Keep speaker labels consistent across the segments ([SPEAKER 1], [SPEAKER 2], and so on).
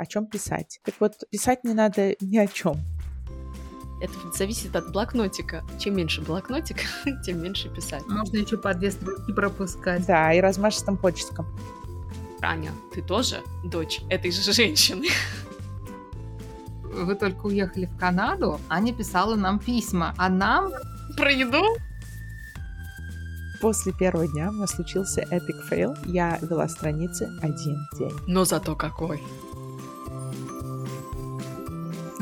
[SPEAKER 1] о чем писать. Так вот, писать не надо ни о чем.
[SPEAKER 2] Это зависит от блокнотика. Чем меньше блокнотик, тем меньше писать.
[SPEAKER 3] Можно еще по две строки пропускать.
[SPEAKER 1] Да, и размашистым почерком.
[SPEAKER 2] Аня, ты тоже дочь этой же женщины?
[SPEAKER 3] Вы только уехали в Канаду, Аня писала нам письма, а нам...
[SPEAKER 2] Про еду?
[SPEAKER 1] После первого дня у меня случился epic fail. Я вела страницы один день.
[SPEAKER 2] Но зато какой.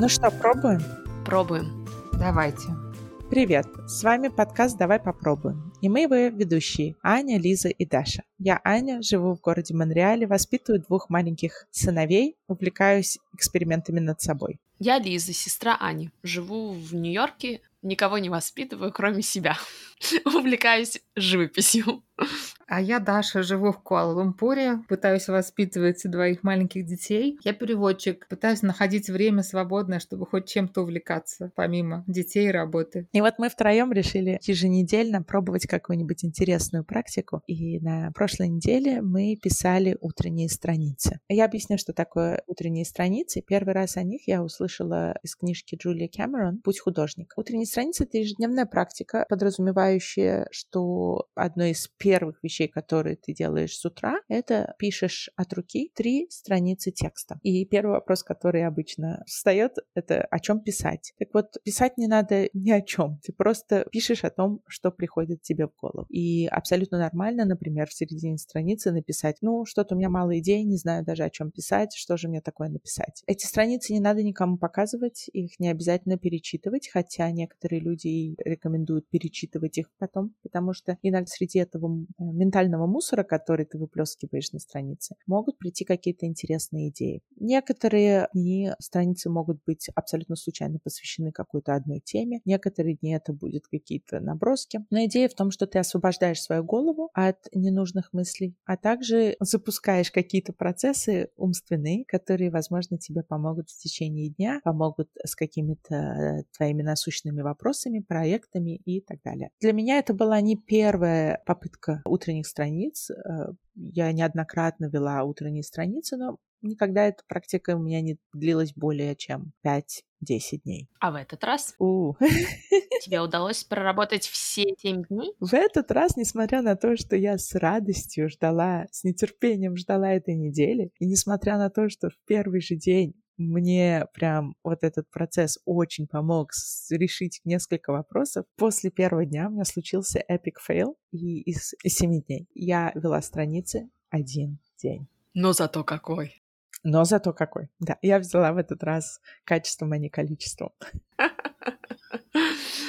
[SPEAKER 1] Ну что, пробуем?
[SPEAKER 2] Пробуем.
[SPEAKER 3] Давайте.
[SPEAKER 1] Привет! С вами подкаст «Давай попробуем». И мы его ведущие Аня, Лиза и Даша. Я Аня, живу в городе Монреале, воспитываю двух маленьких сыновей, увлекаюсь экспериментами над собой.
[SPEAKER 2] Я Лиза, сестра Ани. Живу в Нью-Йорке, никого не воспитываю, кроме себя. Увлекаюсь живописью.
[SPEAKER 3] А я Даша, живу в Куала-Лумпуре, пытаюсь воспитывать двоих маленьких детей. Я переводчик, пытаюсь находить время свободное, чтобы хоть чем-то увлекаться, помимо детей и работы.
[SPEAKER 1] И вот мы втроем решили еженедельно пробовать какую-нибудь интересную практику. И на прошлой неделе мы писали утренние страницы. Я объясню, что такое утренние страницы. Первый раз о них я услышала из книжки Джулии Кэмерон «Путь художника». Утренние страницы — это ежедневная практика, подразумевающая, что одной из первых вещей, которые ты делаешь с утра, это пишешь от руки три страницы текста. И первый вопрос, который обычно встает, это о чем писать. Так вот, писать не надо ни о чем. Ты просто пишешь о том, что приходит тебе в голову. И абсолютно нормально, например, в середине страницы написать, ну, что-то у меня мало идей, не знаю даже о чем писать, что же мне такое написать. Эти страницы не надо никому показывать, их не обязательно перечитывать, хотя некоторые люди рекомендуют перечитывать их потом, потому что иногда среди этого ментального мусора, который ты выплескиваешь на странице, могут прийти какие-то интересные идеи. Некоторые дни страницы могут быть абсолютно случайно посвящены какой-то одной теме, некоторые дни это будут какие-то наброски. Но идея в том, что ты освобождаешь свою голову от ненужных мыслей, а также запускаешь какие-то процессы умственные, которые, возможно, тебе помогут в течение дня, помогут с какими-то э, твоими насущными вопросами, проектами и так далее. Для меня это была не первая попытка утренних страниц. Э, я неоднократно вела утренние страницы, но никогда эта практика у меня не длилась более чем 5-10 дней.
[SPEAKER 2] А в этот раз?
[SPEAKER 1] У.
[SPEAKER 2] Тебе удалось проработать все 7 дней?
[SPEAKER 1] В этот раз, несмотря на то, что я с радостью ждала, с нетерпением ждала этой недели, и несмотря на то, что в первый же день мне прям вот этот процесс очень помог решить несколько вопросов. После первого дня у меня случился epic fail, и из семи дней я вела страницы один день.
[SPEAKER 2] Но зато какой.
[SPEAKER 1] Но зато какой. Да, я взяла в этот раз качеством, а не количеством.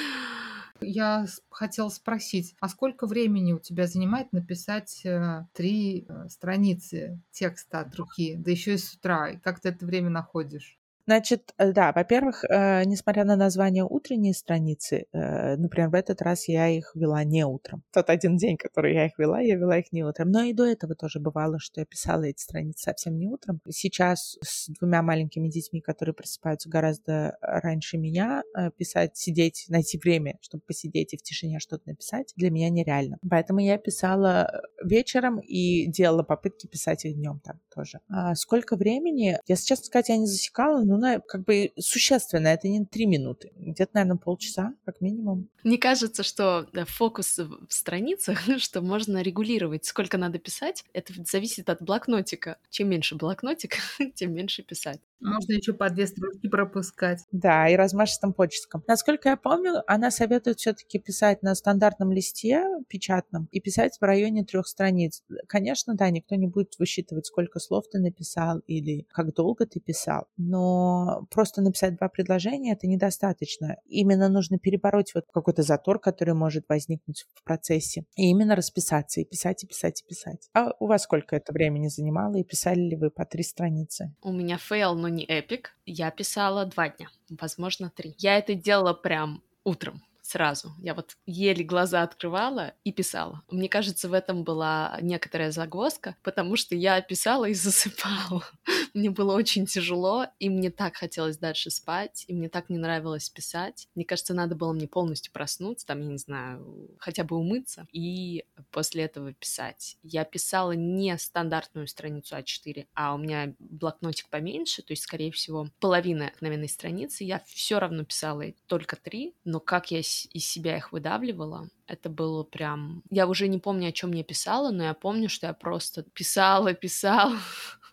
[SPEAKER 3] Я хотела спросить, а сколько времени у тебя занимает написать э, три э, страницы текста от руки, да еще и с утра? И как ты это время находишь?
[SPEAKER 1] Значит, э, да, во-первых, э, несмотря на название утренние страницы, э, например, в этот раз я их вела не утром. Тот один день, который я их вела, я вела их не утром. Но и до этого тоже бывало, что я писала эти страницы совсем не утром. Сейчас с двумя маленькими детьми, которые просыпаются гораздо раньше меня, писать, сидеть, найти время, чтобы посидеть и в тишине что-то написать, для меня нереально. Поэтому я писала вечером и делала попытки писать их днем там тоже. А сколько времени? Я, честно сказать, я не засекала, ну, на, как бы существенно, это не три минуты, где-то, наверное, полчаса, как минимум.
[SPEAKER 2] Мне кажется, что фокус в страницах, что можно регулировать, сколько надо писать, это зависит от блокнотика. Чем меньше блокнотик, тем меньше писать.
[SPEAKER 3] Можно еще по две строчки пропускать.
[SPEAKER 1] Да, и размашистым почерком. Насколько я помню, она советует все-таки писать на стандартном листе печатном и писать в районе трех страниц. Конечно, да, никто не будет высчитывать, сколько слов ты написал или как долго ты писал, но просто написать два предложения это недостаточно. Именно нужно перебороть вот какой-то затор, который может возникнуть в процессе, и именно расписаться и писать, и писать, и писать. А у вас сколько это времени занимало, и писали ли вы по три страницы?
[SPEAKER 2] У меня fail, но не epic. Я писала два дня, возможно, три. Я это делала прям утром сразу. Я вот еле глаза открывала и писала. Мне кажется, в этом была некоторая загвоздка, потому что я писала и засыпала. Мне было очень тяжело, и мне так хотелось дальше спать, и мне так не нравилось писать. Мне кажется, надо было мне полностью проснуться, там, я не знаю, хотя бы умыться, и после этого писать. Я писала не стандартную страницу А4, а у меня блокнотик поменьше, то есть, скорее всего, половина обыкновенной страницы. Я все равно писала только три, но как я из себя их выдавливала, это было прям... Я уже не помню, о чем я писала, но я помню, что я просто писала, писала.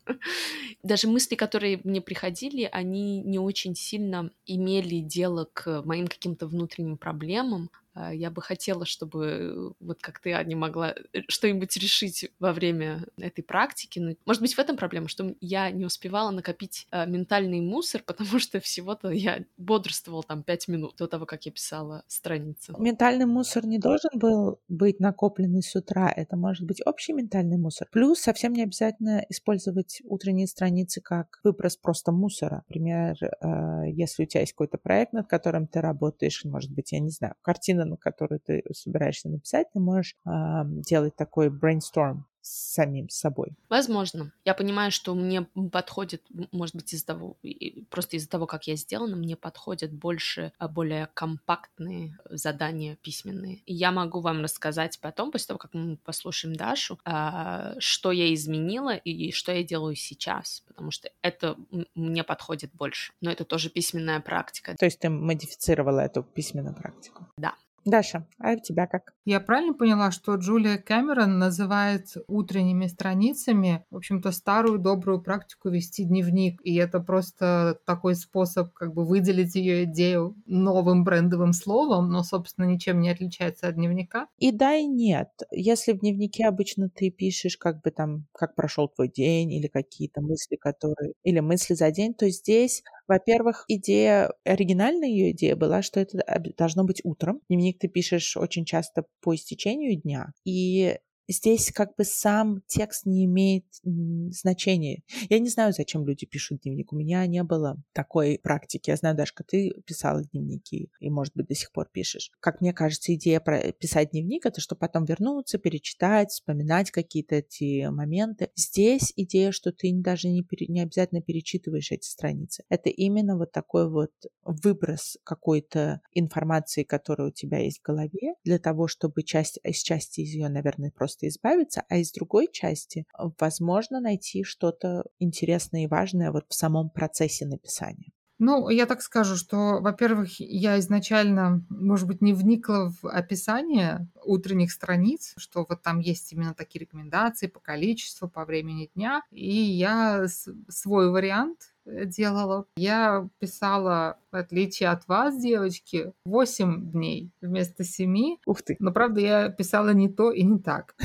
[SPEAKER 2] Даже мысли, которые мне приходили, они не очень сильно имели дело к моим каким-то внутренним проблемам, я бы хотела, чтобы э, вот как ты, Аня, могла э, что-нибудь решить во время этой практики. Ну, может быть, в этом проблема, что я не успевала накопить а, ментальный мусор, потому что всего-то я бодрствовала там пять минут до того, как я писала страницу.
[SPEAKER 1] Ментальный мусор не должен был быть накопленный с утра. Это может быть общий ментальный мусор. Плюс совсем не обязательно использовать утренние страницы как выброс просто мусора. Например, а, если у тебя есть какой-то проект, над которым ты работаешь, может быть, я не знаю, картина на которую ты собираешься написать, ты можешь э, делать такой brainstorm с самим собой.
[SPEAKER 2] Возможно. Я понимаю, что мне подходит, может быть, из-за того, просто из-за того, как я сделана, мне подходят больше, а, более компактные задания письменные. Я могу вам рассказать потом, после того, как мы послушаем Дашу, а, что я изменила и что я делаю сейчас, потому что это мне подходит больше. Но это тоже письменная практика.
[SPEAKER 1] То есть ты модифицировала эту письменную практику?
[SPEAKER 2] Да.
[SPEAKER 1] Даша, а у тебя как?
[SPEAKER 3] Я правильно поняла, что Джулия Кэмерон называет утренними страницами, в общем-то, старую добрую практику вести дневник, и это просто такой способ как бы выделить ее идею новым брендовым словом, но, собственно, ничем не отличается от дневника?
[SPEAKER 1] И да, и нет. Если в дневнике обычно ты пишешь как бы там, как прошел твой день, или какие-то мысли, которые... Или мысли за день, то здесь во-первых, идея, оригинальная ее идея была, что это должно быть утром. Дневник ты пишешь очень часто по истечению дня, и здесь как бы сам текст не имеет значения. Я не знаю, зачем люди пишут дневник. У меня не было такой практики. Я знаю, Дашка, ты писала дневники и, может быть, до сих пор пишешь. Как мне кажется, идея про писать дневник — это что потом вернуться, перечитать, вспоминать какие-то эти моменты. Здесь идея, что ты даже не, пере, не обязательно перечитываешь эти страницы. Это именно вот такой вот выброс какой-то информации, которая у тебя есть в голове, для того, чтобы часть, из части из ее, наверное, просто просто избавиться, а из другой части, возможно, найти что-то интересное и важное вот в самом процессе написания.
[SPEAKER 3] Ну, я так скажу, что, во-первых, я изначально, может быть, не вникла в описание утренних страниц, что вот там есть именно такие рекомендации по количеству, по времени дня. И я свой вариант делала. Я писала, в отличие от вас, девочки, 8 дней вместо 7.
[SPEAKER 1] Ух ты.
[SPEAKER 3] Но, правда, я писала не то и не так.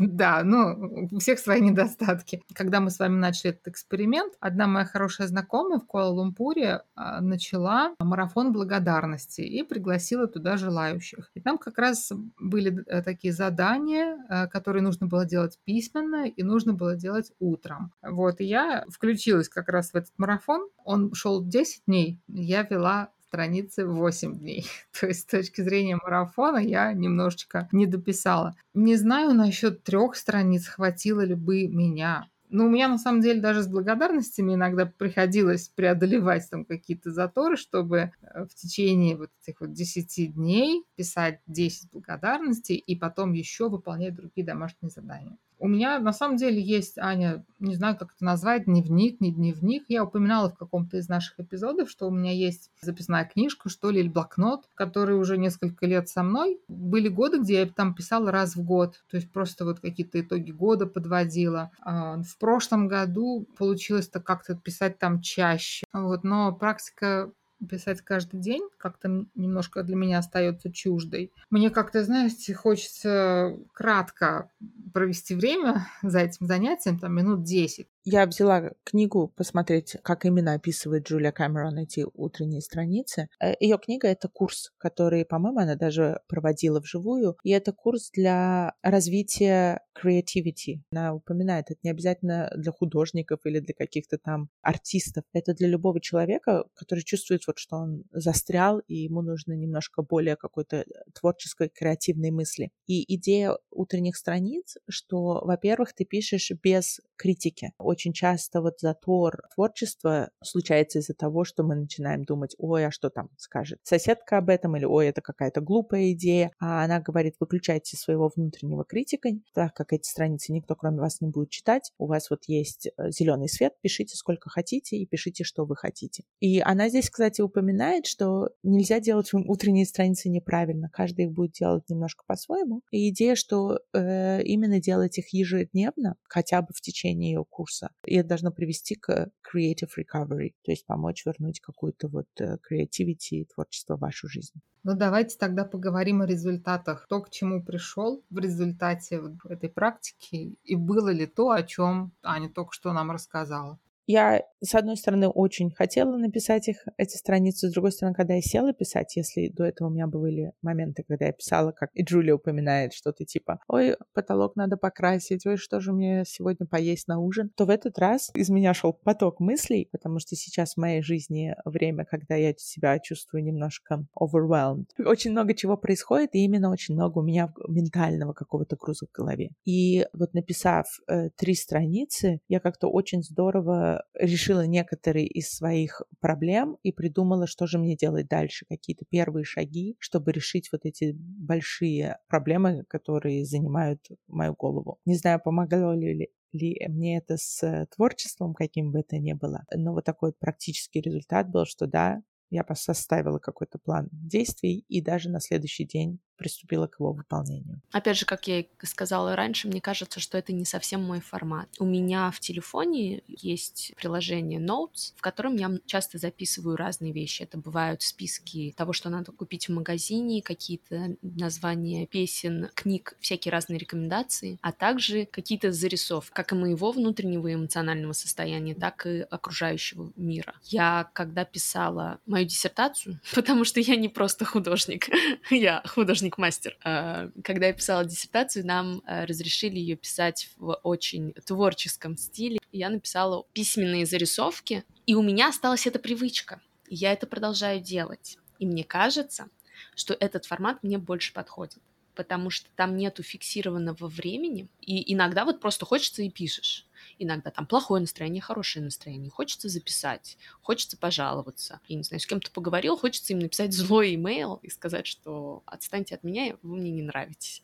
[SPEAKER 3] Да, ну, у всех свои недостатки. Когда мы с вами начали этот эксперимент, одна моя хорошая знакомая в Куала-Лумпуре а, начала марафон благодарности и пригласила туда желающих. И там как раз были э, такие задания, э, которые нужно было делать письменно и нужно было делать утром. Вот, и я включилась как раз в этот марафон. Он шел 10 дней. Я вела страницы 8 дней. То есть с точки зрения марафона я немножечко не дописала. Не знаю насчет трех страниц, хватило ли бы меня. Но у меня на самом деле даже с благодарностями иногда приходилось преодолевать там какие-то заторы, чтобы э, в течение вот этих вот 10 дней писать 10 благодарностей и потом еще выполнять другие домашние задания. У меня на самом деле есть, Аня, не знаю, как это назвать, дневник, не дневник. Я упоминала в каком-то из наших эпизодов, что у меня есть записная книжка, что ли, или блокнот, который уже несколько лет со мной. Были годы, где я там писала раз в год, то есть просто вот какие-то итоги года подводила. А, в прошлом году получилось-то как-то писать там чаще. Вот, но практика писать каждый день как-то немножко для меня остается чуждой. Мне как-то, знаете, хочется кратко провести время за этим занятием, там минут 10.
[SPEAKER 1] Я взяла книгу посмотреть, как именно описывает Джулия Кэмерон эти утренние страницы. Э, Ее книга — это курс, который, по-моему, она даже проводила вживую. И это курс для развития creativity. Она упоминает, это не обязательно для художников или для каких-то там артистов. Это для любого человека, который чувствует, вот, что он застрял, и ему нужно немножко более какой-то творческой, креативной мысли. И идея утренних страниц, что, во-первых, ты пишешь без критики очень часто вот затор творчества случается из-за того, что мы начинаем думать, ой, а что там скажет соседка об этом, или ой, это какая-то глупая идея. А она говорит, выключайте своего внутреннего критика, так как эти страницы никто кроме вас не будет читать. У вас вот есть э, зеленый свет, пишите сколько хотите и пишите, что вы хотите. И она здесь, кстати, упоминает, что нельзя делать утренние страницы неправильно. Каждый их будет делать немножко по-своему. И идея, что э, именно делать их ежедневно, хотя бы в течение ее курса. И это должно привести к creative recovery, то есть помочь вернуть какую-то вот э, creativity и творчество в вашу жизнь.
[SPEAKER 3] Ну, давайте тогда поговорим о результатах. Кто к чему пришел в результате этой практики, и было ли то, о чем Аня только что нам рассказала.
[SPEAKER 1] Я, с одной стороны, очень хотела написать их, эти страницы, с другой стороны, когда я села писать, если до этого у меня были моменты, когда я писала, как и Джулия упоминает что-то типа «Ой, потолок надо покрасить, ой, что же мне сегодня поесть на ужин», то в этот раз из меня шел поток мыслей, потому что сейчас в моей жизни время, когда я себя чувствую немножко overwhelmed. Очень много чего происходит, и именно очень много у меня ментального какого-то груза в голове. И вот написав э, три страницы, я как-то очень здорово решила некоторые из своих проблем и придумала, что же мне делать дальше, какие-то первые шаги, чтобы решить вот эти большие проблемы, которые занимают мою голову. Не знаю, помогало ли ли мне это с творчеством, каким бы это ни было. Но вот такой вот практический результат был, что да, я составила какой-то план действий и даже на следующий день приступила к его выполнению.
[SPEAKER 2] Опять же, как я и сказала раньше, мне кажется, что это не совсем мой формат. У меня в телефоне есть приложение Notes, в котором я часто записываю разные вещи. Это бывают списки того, что надо купить в магазине, какие-то названия песен, книг, всякие разные рекомендации, а также какие-то зарисовки, как и моего внутреннего эмоционального состояния, так и окружающего мира. Я, когда писала мою диссертацию, потому что я не просто художник, я художник художник-мастер. А, когда я писала диссертацию, нам а, разрешили ее писать в очень творческом стиле. Я написала письменные зарисовки, и у меня осталась эта привычка. Я это продолжаю делать. И мне кажется, что этот формат мне больше подходит потому что там нету фиксированного времени, и иногда вот просто хочется и пишешь. Иногда там плохое настроение, хорошее настроение. Хочется записать, хочется пожаловаться. Я не знаю, с кем-то поговорил, хочется им написать злой имейл и сказать, что отстаньте от меня, вы мне не нравитесь.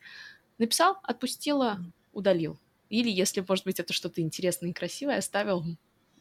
[SPEAKER 2] Написал, отпустила, удалил. Или, если, может быть, это что-то интересное и красивое, оставил,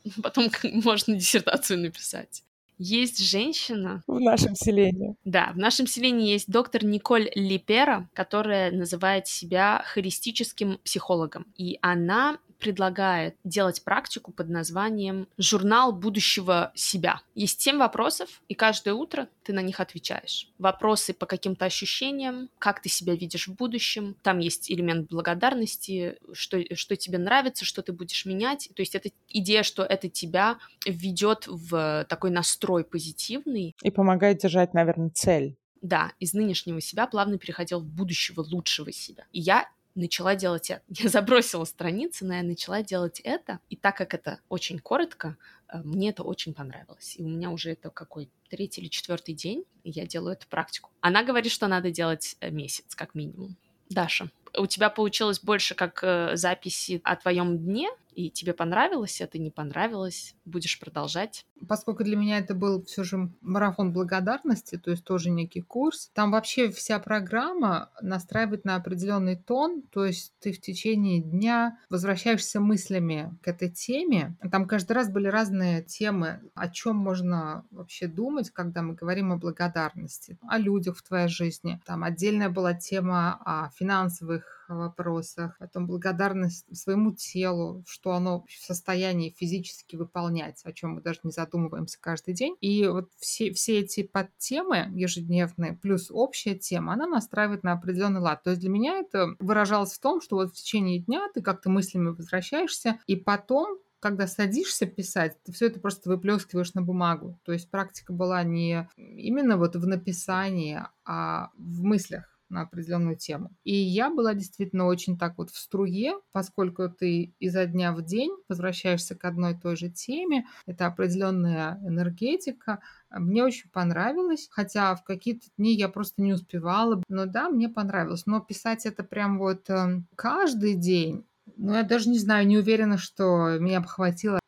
[SPEAKER 2] потом можно диссертацию написать. Есть женщина...
[SPEAKER 1] В нашем селении.
[SPEAKER 2] Да, в нашем селении есть доктор Николь Липера, которая называет себя холистическим психологом. И она предлагает делать практику под названием «Журнал будущего себя». Есть семь вопросов, и каждое утро ты на них отвечаешь. Вопросы по каким-то ощущениям, как ты себя видишь в будущем. Там есть элемент благодарности, что, что тебе нравится, что ты будешь менять. То есть это идея, что это тебя введет в такой настрой позитивный.
[SPEAKER 1] И помогает держать, наверное, цель
[SPEAKER 2] да, из нынешнего себя плавно переходил в будущего лучшего себя. И я начала делать это. Я забросила страницы, но я начала делать это. И так как это очень коротко, э, мне это очень понравилось. И у меня уже это какой третий или четвертый день, и я делаю эту практику. Она говорит, что надо делать э, месяц, как минимум. Даша, у тебя получилось больше как э, записи о твоем дне и тебе понравилось это, не понравилось, будешь продолжать.
[SPEAKER 3] Поскольку для меня это был все же марафон благодарности, то есть тоже некий курс, там вообще вся программа настраивает на определенный тон, то есть ты в течение дня возвращаешься мыслями к этой теме. Там каждый раз были разные темы, о чем можно вообще думать, когда мы говорим о благодарности, о людях в твоей жизни. Там отдельная была тема о финансовых вопросах, потом благодарность своему телу, что оно в состоянии физически выполнять, о чем мы даже не задумываемся каждый день. И вот все, все эти подтемы ежедневные, плюс общая тема, она настраивает на определенный лад. То есть для меня это выражалось в том, что вот в течение дня ты как-то мыслями возвращаешься, и потом когда садишься писать, ты все это просто выплескиваешь на бумагу. То есть практика была не именно вот в написании, а в мыслях на определенную тему. И я была действительно очень так вот в струе, поскольку ты изо дня в день возвращаешься к одной и той же теме, это определенная энергетика, мне очень понравилось, хотя в какие-то дни я просто не успевала. Но да, мне понравилось. Но писать это прям вот эм, каждый день, Ну, я даже не знаю, не уверена, что меня бы хватило.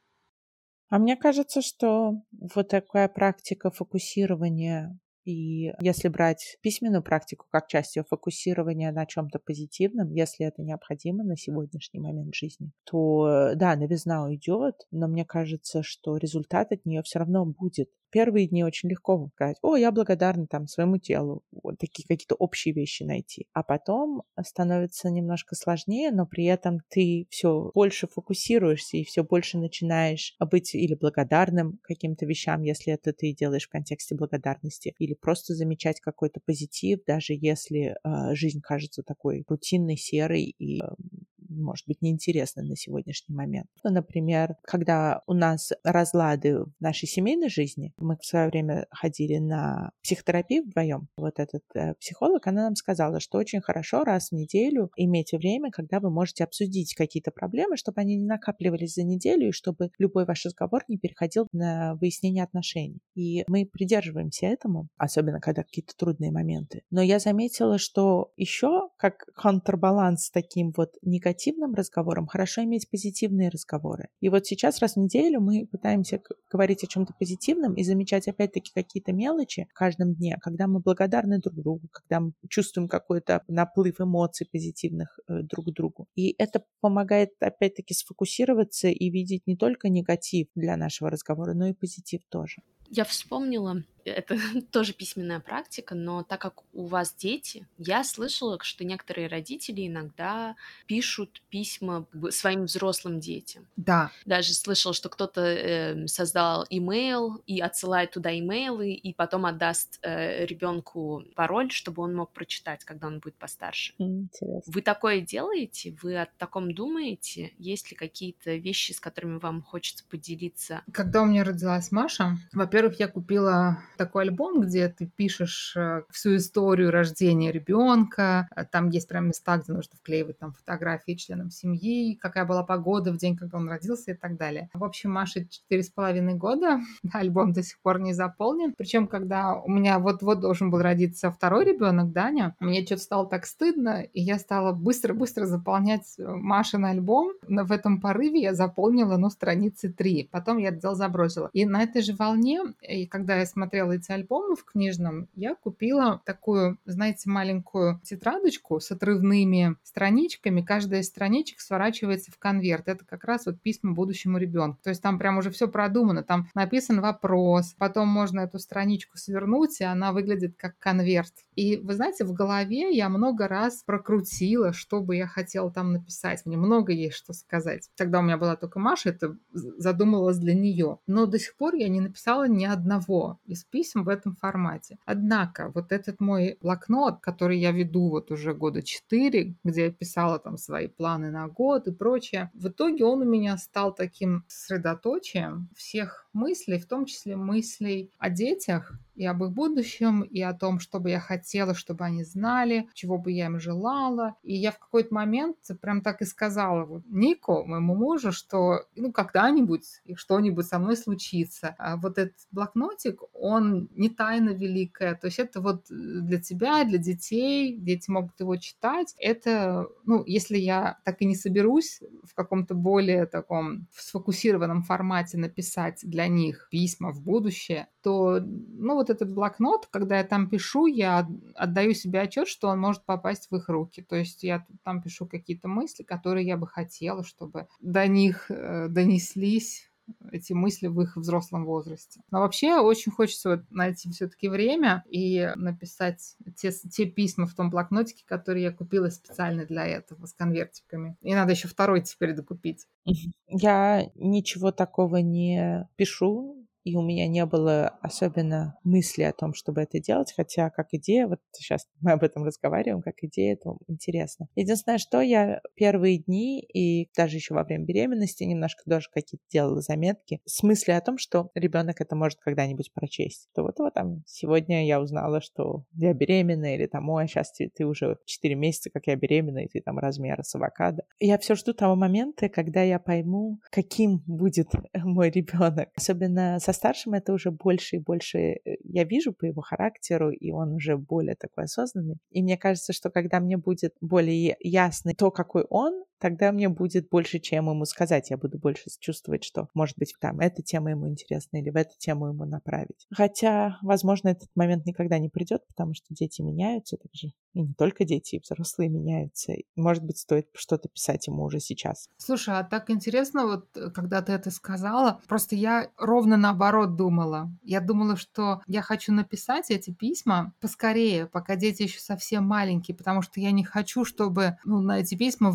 [SPEAKER 1] А мне кажется, что вот такая практика фокусирования и если брать письменную практику как часть ее фокусирования на чем-то позитивном, если это необходимо на сегодняшний момент жизни, то да, новизна уйдет, но мне кажется, что результат от нее все равно будет первые дни очень легко сказать, о, я благодарна там своему телу, вот такие какие-то общие вещи найти. А потом становится немножко сложнее, но при этом ты все больше фокусируешься и все больше начинаешь быть или благодарным каким-то вещам, если это ты делаешь в контексте благодарности, или просто замечать какой-то позитив, даже если э, жизнь кажется такой рутинной, серой и э, может быть, неинтересны на сегодняшний момент. Ну, например, когда у нас разлады в нашей семейной жизни, мы в свое время ходили на психотерапию вдвоем. Вот этот э, психолог, она нам сказала, что очень хорошо раз в неделю иметь время, когда вы можете обсудить какие-то проблемы, чтобы они не накапливались за неделю и чтобы любой ваш разговор не переходил на выяснение отношений. И мы придерживаемся этому, особенно когда какие-то трудные моменты. Но я заметила, что еще как контрбаланс таким вот негативным негативным разговорам, хорошо иметь позитивные разговоры. И вот сейчас раз в неделю мы пытаемся говорить о чем-то позитивном и замечать опять-таки какие-то мелочи в каждом дне, когда мы благодарны друг другу, когда мы чувствуем какой-то наплыв эмоций позитивных э, друг к другу. И это помогает опять-таки сфокусироваться и видеть не только негатив для нашего разговора, но и позитив тоже.
[SPEAKER 2] Я вспомнила, это тоже письменная практика, но так как у вас дети, я слышала, что некоторые родители иногда пишут письма своим взрослым детям.
[SPEAKER 3] Да.
[SPEAKER 2] Даже слышала, что кто-то э, создал имейл и отсылает туда имейлы, и потом отдаст э, ребенку пароль, чтобы он мог прочитать, когда он будет постарше.
[SPEAKER 1] Интересно.
[SPEAKER 2] Вы такое делаете? Вы о таком думаете? Есть ли какие-то вещи, с которыми вам хочется поделиться?
[SPEAKER 3] Когда у меня родилась Маша, во-первых, я купила такой альбом, где ты пишешь э, всю историю рождения ребенка. Э, там есть прям места, где нужно вклеивать там фотографии членов семьи, какая была погода в день, когда он родился и так далее. В общем, Маше четыре с половиной года, альбом до сих пор не заполнен. Причем, когда у меня вот-вот должен был родиться второй ребенок, Даня, мне что-то стало так стыдно, и я стала быстро-быстро заполнять э, Машин альбом. Но в этом порыве я заполнила, ну, страницы три. Потом я это дело забросила. И на этой же волне, и когда я смотрела эти альбомы в книжном, я купила такую, знаете, маленькую тетрадочку с отрывными страничками. Каждая из страничек сворачивается в конверт. Это как раз вот письма будущему ребенку. То есть там прям уже все продумано. Там написан вопрос. Потом можно эту страничку свернуть, и она выглядит как конверт. И вы знаете, в голове я много раз прокрутила, что бы я хотела там написать. Мне много есть что сказать. Тогда у меня была только Маша, это задумалась для нее. Но до сих пор я не написала ни одного из писем в этом формате. Однако вот этот мой блокнот, который я веду вот уже года четыре, где я писала там свои планы на год и прочее, в итоге он у меня стал таким средоточием всех мыслей, в том числе мыслей о детях, и об их будущем, и о том, что бы я хотела, чтобы они знали, чего бы я им желала. И я в какой-то момент прям так и сказала вот Нику, моему мужу, что ну когда-нибудь и что-нибудь со мной случится. А вот этот блокнотик, он не тайна великая, то есть это вот для тебя, для детей, дети могут его читать. Это, ну, если я так и не соберусь в каком-то более таком сфокусированном формате написать для них письма в будущее, то, ну, вот этот блокнот, когда я там пишу, я отдаю себе отчет, что он может попасть в их руки. То есть я там пишу какие-то мысли, которые я бы хотела, чтобы до них э, донеслись эти мысли в их взрослом возрасте. Но вообще очень хочется вот найти все-таки время и написать те, те письма в том блокнотике, которые я купила специально для этого с конвертиками. И надо еще второй теперь докупить.
[SPEAKER 1] Я ничего такого не пишу, и у меня не было особенно мысли о том, чтобы это делать, хотя как идея, вот сейчас мы об этом разговариваем, как идея, это интересно. Единственное, что я первые дни и даже еще во время беременности немножко даже какие-то делала заметки с мыслью о том, что ребенок это может когда-нибудь прочесть. То вот, вот там сегодня я узнала, что я беременна, или там, ой, сейчас ты, ты уже 4 месяца, как я беременна, и ты там размера с авокадо. Я все жду того момента, когда я пойму, каким будет мой ребенок. Особенно со старшим это уже больше и больше э, я вижу по его характеру, и он уже более такой осознанный. И мне кажется, что когда мне будет более ясно то, какой он, тогда мне будет больше, чем ему сказать. Я буду больше чувствовать, что, может быть, там эта тема ему интересна или в эту тему ему направить. Хотя, возможно, этот момент никогда не придет, потому что дети меняются также. И не только дети, и взрослые меняются. Может быть, стоит что-то писать ему уже сейчас.
[SPEAKER 3] Слушай, а так интересно, вот когда ты это сказала, просто я ровно наоборот думала. Я думала, что я хочу написать эти письма поскорее, пока дети еще совсем маленькие, потому что я не хочу, чтобы ну, на эти письма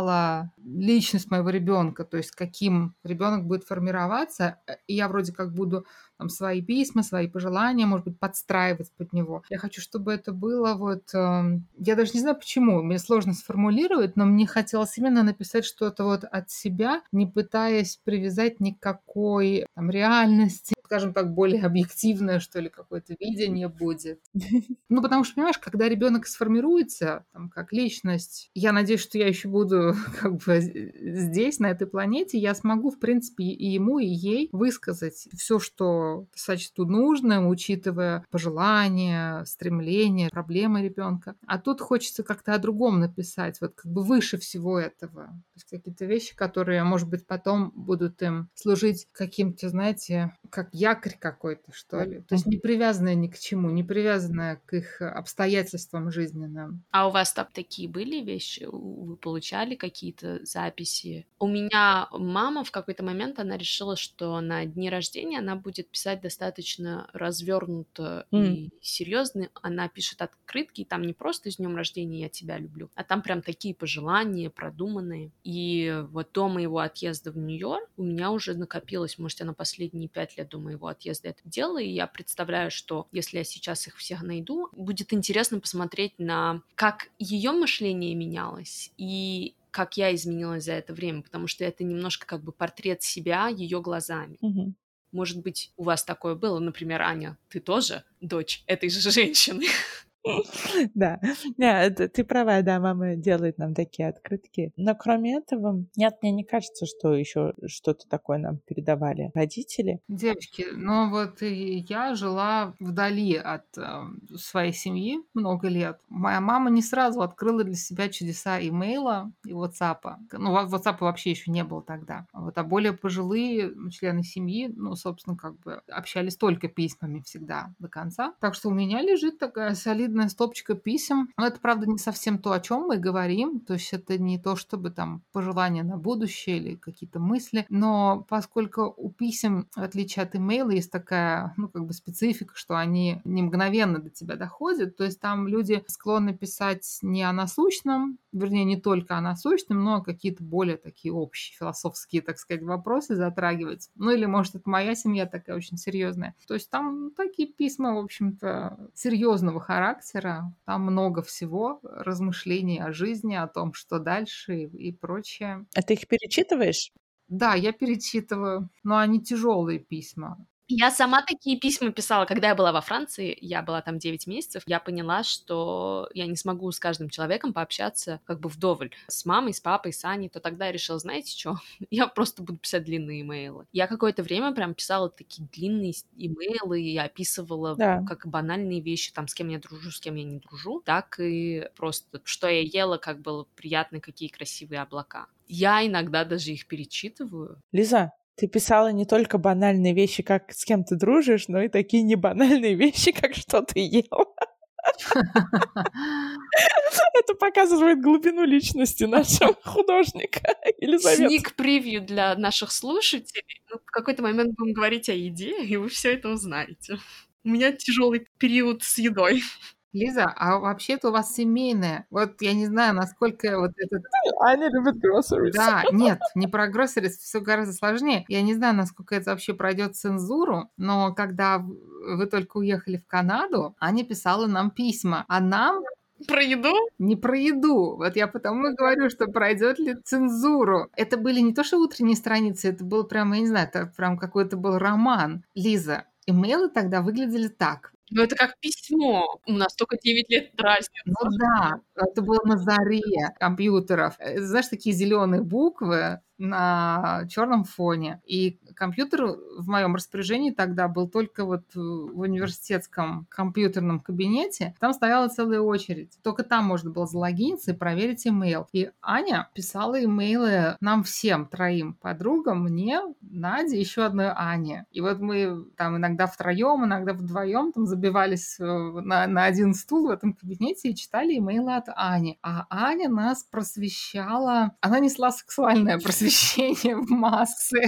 [SPEAKER 3] влияла личность моего ребенка, то есть каким ребенок будет формироваться. И я вроде как буду там, свои письма, свои пожелания, может быть, подстраивать под него. Я хочу, чтобы это было вот... Э, я даже не знаю почему, мне сложно сформулировать, но мне хотелось именно написать что-то вот от себя, не пытаясь привязать никакой там, реальности, скажем так, более объективное, что ли, какое-то видение будет. Ну, потому что, понимаешь, когда ребенок сформируется, там, как личность, я надеюсь, что я еще буду как бы здесь, на этой планете, я смогу, в принципе, и ему, и ей высказать все, что сочту нужным, учитывая пожелания, стремления, проблемы ребенка. А тут хочется как-то о другом написать, вот как бы выше всего этого. То есть какие-то вещи, которые, может быть, потом будут им служить каким-то, знаете, как якорь какой-то, что ли. То есть не привязанная ни к чему, не привязанная к их обстоятельствам жизненным.
[SPEAKER 2] А у вас там такие были вещи? Вы получали какие-то записи? У меня мама в какой-то момент, она решила, что на дни рождения она будет писать достаточно развернуто mm. и серьезно. Она пишет открытки, и там не просто с днем рождения я тебя люблю, а там прям такие пожелания продуманные. И вот до моего отъезда в Нью-Йорк у меня уже накопилось, может, я на последние пять лет думаю, моего отъезда это делала, и я представляю, что если я сейчас их всех найду, будет интересно посмотреть на как ее мышление менялось и как я изменилась за это время, потому что это немножко как бы портрет себя ее глазами.
[SPEAKER 1] Угу.
[SPEAKER 2] Может быть, у вас такое было, например, Аня, ты тоже дочь этой же женщины?
[SPEAKER 1] Да, нет, ты права, да, мама делает нам такие открытки. Но кроме этого, нет, мне не кажется, что еще что-то такое нам передавали родители.
[SPEAKER 3] Девочки, ну вот я жила вдали от э, своей семьи много лет. Моя мама не сразу открыла для себя чудеса имейла и WhatsApp. Ну, WhatsApp вообще еще не было тогда. Вот, а более пожилые члены семьи, ну, собственно, как бы общались только письмами всегда до конца. Так что у меня лежит такая солидная солидная стопочка писем. Но это, правда, не совсем то, о чем мы говорим. То есть это не то, чтобы там пожелания на будущее или какие-то мысли. Но поскольку у писем, в отличие от имейла, есть такая, ну, как бы специфика, что они не мгновенно до тебя доходят. То есть там люди склонны писать не о насущном, вернее, не только о насущном, но какие-то более такие общие философские, так сказать, вопросы затрагивать. Ну или, может, это моя семья такая очень серьезная. То есть там такие письма, в общем-то, серьезного характера. Там много всего, размышлений о жизни, о том, что дальше и, и прочее.
[SPEAKER 1] А ты их перечитываешь?
[SPEAKER 3] Да, я перечитываю, но они тяжелые письма.
[SPEAKER 2] Я сама такие письма писала, когда я была во Франции, я была там 9 месяцев, я поняла, что я не смогу с каждым человеком пообщаться как бы вдоволь. С мамой, с папой, с Аней, то тогда я решила, знаете что, я просто буду писать длинные имейлы. Я какое-то время прям писала такие длинные имейлы, и описывала да. как банальные вещи, там, с кем я дружу, с кем я не дружу, так и просто, что я ела, как было приятно, какие красивые облака. Я иногда даже их перечитываю.
[SPEAKER 1] Лиза, ты писала не только банальные вещи, как с кем ты дружишь, но и такие небанальные вещи, как что ты ел. Это показывает глубину личности нашего художника Елизаветы.
[SPEAKER 2] Сник-превью для наших слушателей. Ну, в какой-то момент будем говорить о еде, и вы все это узнаете. У меня тяжелый период с едой.
[SPEAKER 3] Лиза, а вообще-то у вас семейное. Вот я не знаю, насколько вот этот...
[SPEAKER 1] Аня любит groceries.
[SPEAKER 3] Да, нет, не про groceries, все гораздо сложнее. Я не знаю, насколько это вообще пройдет цензуру, но когда вы только уехали в Канаду, Аня писала нам письма, а нам
[SPEAKER 2] про еду?
[SPEAKER 3] Не про еду. Вот я потому и говорю, что пройдет ли цензуру. Это были не то, что утренние страницы, это был прям, я не знаю, это прям какой-то был роман. Лиза, имейлы тогда выглядели так.
[SPEAKER 2] Ну, это как письмо. У нас только 9 лет разница.
[SPEAKER 3] Ну да, это было на заре компьютеров. Э, знаешь, такие зеленые буквы, на черном фоне. И компьютер в моем распоряжении тогда был только вот в университетском компьютерном кабинете. Там стояла целая очередь. Только там можно было залогиниться и проверить имейл. И Аня писала имейлы нам всем, троим подругам, мне, Наде, еще одной Ане. И вот мы там иногда втроем, иногда вдвоем там забивались э, на, на один стул в этом кабинете и читали имейлы от Ани. А Аня нас просвещала, она несла сексуальное просвещение в массы.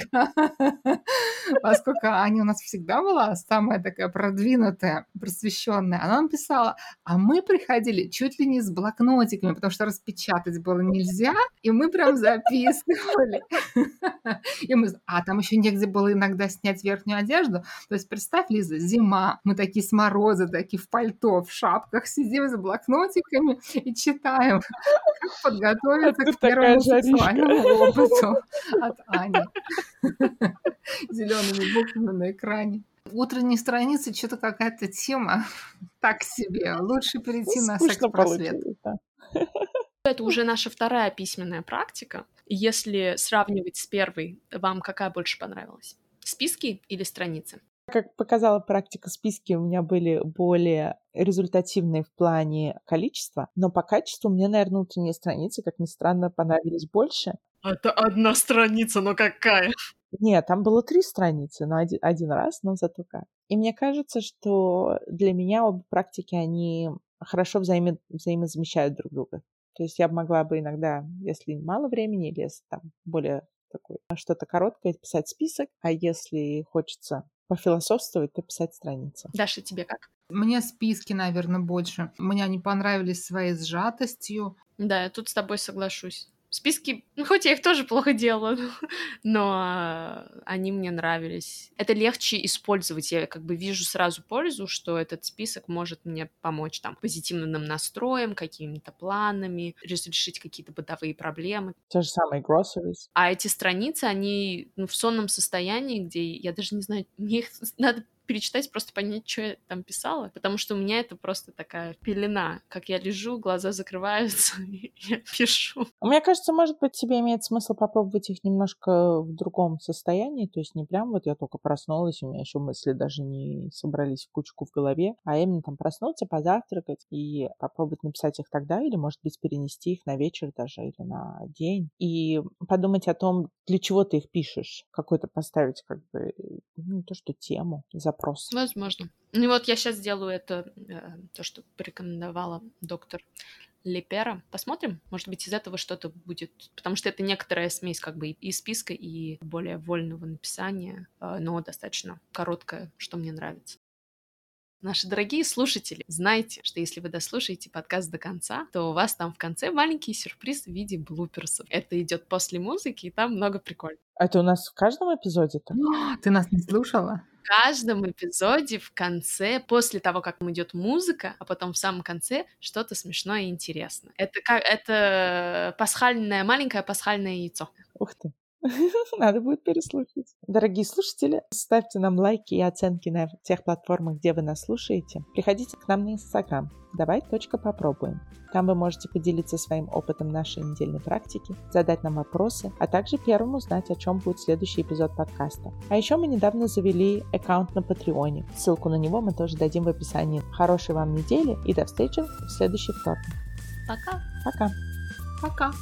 [SPEAKER 3] Поскольку Аня у нас всегда была самая такая продвинутая, просвещенная, она нам писала, а мы приходили чуть ли не с блокнотиками, потому что распечатать было нельзя, и мы прям записывали. И мы, а там еще негде было иногда снять верхнюю одежду. То есть представь, Лиза, зима, мы такие с мороза, такие в пальто, в шапках сидим с блокнотиками и читаем, как подготовиться к первому сексуальному опыту от Ани. Зелеными буквами на экране. Утренние страницы что-то какая-то тема так себе. Лучше перейти на секс-просвет.
[SPEAKER 2] Это уже наша вторая письменная практика. Если сравнивать с первой, вам какая больше понравилась? Списки или страницы?
[SPEAKER 1] Как показала практика, списки у меня были более результативные в плане количества, но по качеству мне, наверное, внутренние страницы, как ни странно, понравились больше.
[SPEAKER 2] Это одна страница, но какая?
[SPEAKER 1] Нет, там было три страницы, но один, один раз, но зато как. И мне кажется, что для меня обе практики, они хорошо взаимо, взаимозамещают друг друга. То есть я могла бы иногда, если мало времени, или если там более такое что-то короткое, писать список, а если хочется пофилософствовать, то писать страницу.
[SPEAKER 2] Даша, тебе как?
[SPEAKER 3] Мне списки, наверное, больше. Мне они понравились своей сжатостью.
[SPEAKER 2] Да, я тут с тобой соглашусь. Списки, ну, хоть я их тоже плохо делала, но они мне нравились. Это легче использовать. Я как бы вижу сразу пользу, что этот список может мне помочь там позитивным настроем, какими-то планами, разрешить какие-то бытовые проблемы.
[SPEAKER 1] Те же самые groceries.
[SPEAKER 2] А эти страницы, они ну, в сонном состоянии, где я даже не знаю, мне их надо перечитать, просто понять, что я там писала, потому что у меня это просто такая пелена. Как я лежу, глаза закрываются, я пишу.
[SPEAKER 1] Мне кажется, может быть, тебе имеет смысл попробовать их немножко в другом состоянии, то есть не прям вот я только проснулась, у меня еще мысли даже не собрались в кучку в голове, а именно там проснуться, позавтракать и попробовать написать их тогда, или, может быть, перенести их на вечер даже или на день, и подумать о том, для чего ты их пишешь, какой-то поставить как бы, ну, то, что тему, запрос.
[SPEAKER 2] Возможно. Ну вот я сейчас сделаю это, э, то, что порекомендовала доктор Лепера. Посмотрим, может быть, из этого что-то будет. Потому что это некоторая смесь как бы и списка, и более вольного написания, э, но достаточно короткая, что мне нравится. Наши дорогие слушатели, знайте, что если вы дослушаете подкаст до конца, то у вас там в конце маленький сюрприз в виде блуперсов. Это идет после музыки, и там много прикольного.
[SPEAKER 1] Это у нас в каждом эпизоде-то?
[SPEAKER 3] Ты нас не слушала?
[SPEAKER 2] Каждом эпизоде в конце, после того, как идет музыка, а потом в самом конце что-то смешное и интересное. Это как это пасхальное, маленькое пасхальное яйцо.
[SPEAKER 1] Ух ты. Надо будет переслушать. Дорогие слушатели, ставьте нам лайки и оценки на тех платформах, где вы нас слушаете. Приходите к нам на Инстаграм. Давай точка попробуем. Там вы можете поделиться своим опытом нашей недельной практики, задать нам вопросы, а также первым узнать, о чем будет следующий эпизод подкаста. А еще мы недавно завели аккаунт на Патреоне. Ссылку на него мы тоже дадим в описании. Хорошей вам недели и до встречи в следующий вторник.
[SPEAKER 2] Пока.
[SPEAKER 1] Пока.
[SPEAKER 2] Пока.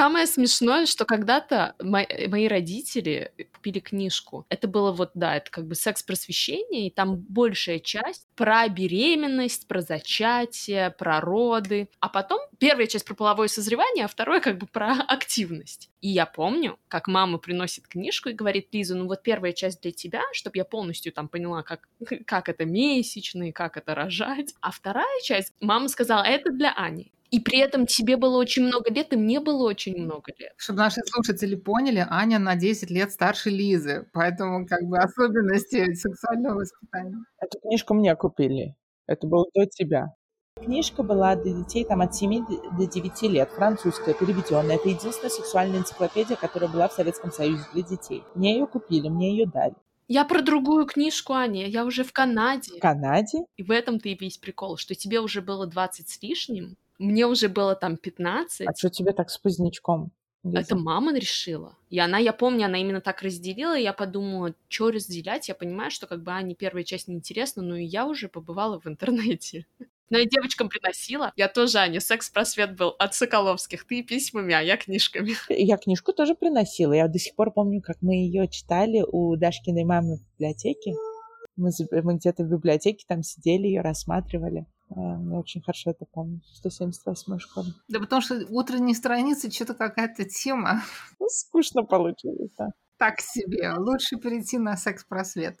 [SPEAKER 2] Самое смешное, что когда-то мои, родители купили книжку. Это было вот, да, это как бы секс-просвещение, и там большая часть про беременность, про зачатие, про роды. А потом первая часть про половое созревание, а вторая как бы про активность. И я помню, как мама приносит книжку и говорит, Лиза, ну вот первая часть для тебя, чтобы я полностью там поняла, как, как это месячные, как это рожать. А вторая часть, мама сказала, это для Ани. И при этом тебе было очень много лет, и мне было очень много лет.
[SPEAKER 3] Чтобы наши слушатели поняли, Аня на 10 лет старше Лизы, поэтому как бы особенности сексуального воспитания.
[SPEAKER 1] Эту книжку мне купили. Это было до тебя. Книжка была для детей там от 7 до 9 лет, французская, переведенная. Это единственная сексуальная энциклопедия, которая была в Советском Союзе для детей. Мне ее купили, мне ее дали.
[SPEAKER 2] Я про другую книжку, Аня. Я уже в Канаде.
[SPEAKER 1] В Канаде?
[SPEAKER 2] И в этом-то и весь прикол, что тебе уже было 20 с лишним, мне уже было там 15.
[SPEAKER 1] А что тебе так с позднячком?
[SPEAKER 2] Лиза? Это мама решила. И она, я помню, она именно так разделила, и я подумала, что разделять? Я понимаю, что как бы Ане первая часть неинтересна, но и я уже побывала в интернете. Но я девочкам приносила. Я тоже, Аня, секс-просвет был от Соколовских. Ты письмами, а я книжками.
[SPEAKER 1] Я книжку тоже приносила. Я до сих пор помню, как мы ее читали у Дашкиной мамы в библиотеке. Мы, мы где-то в библиотеке там сидели, ее рассматривали. Я очень хорошо это помню. 178 школа.
[SPEAKER 3] Да потому что утренние страницы что-то какая-то тема.
[SPEAKER 1] Ну, скучно получилось, да.
[SPEAKER 3] Так себе. Лучше перейти на секс-просвет.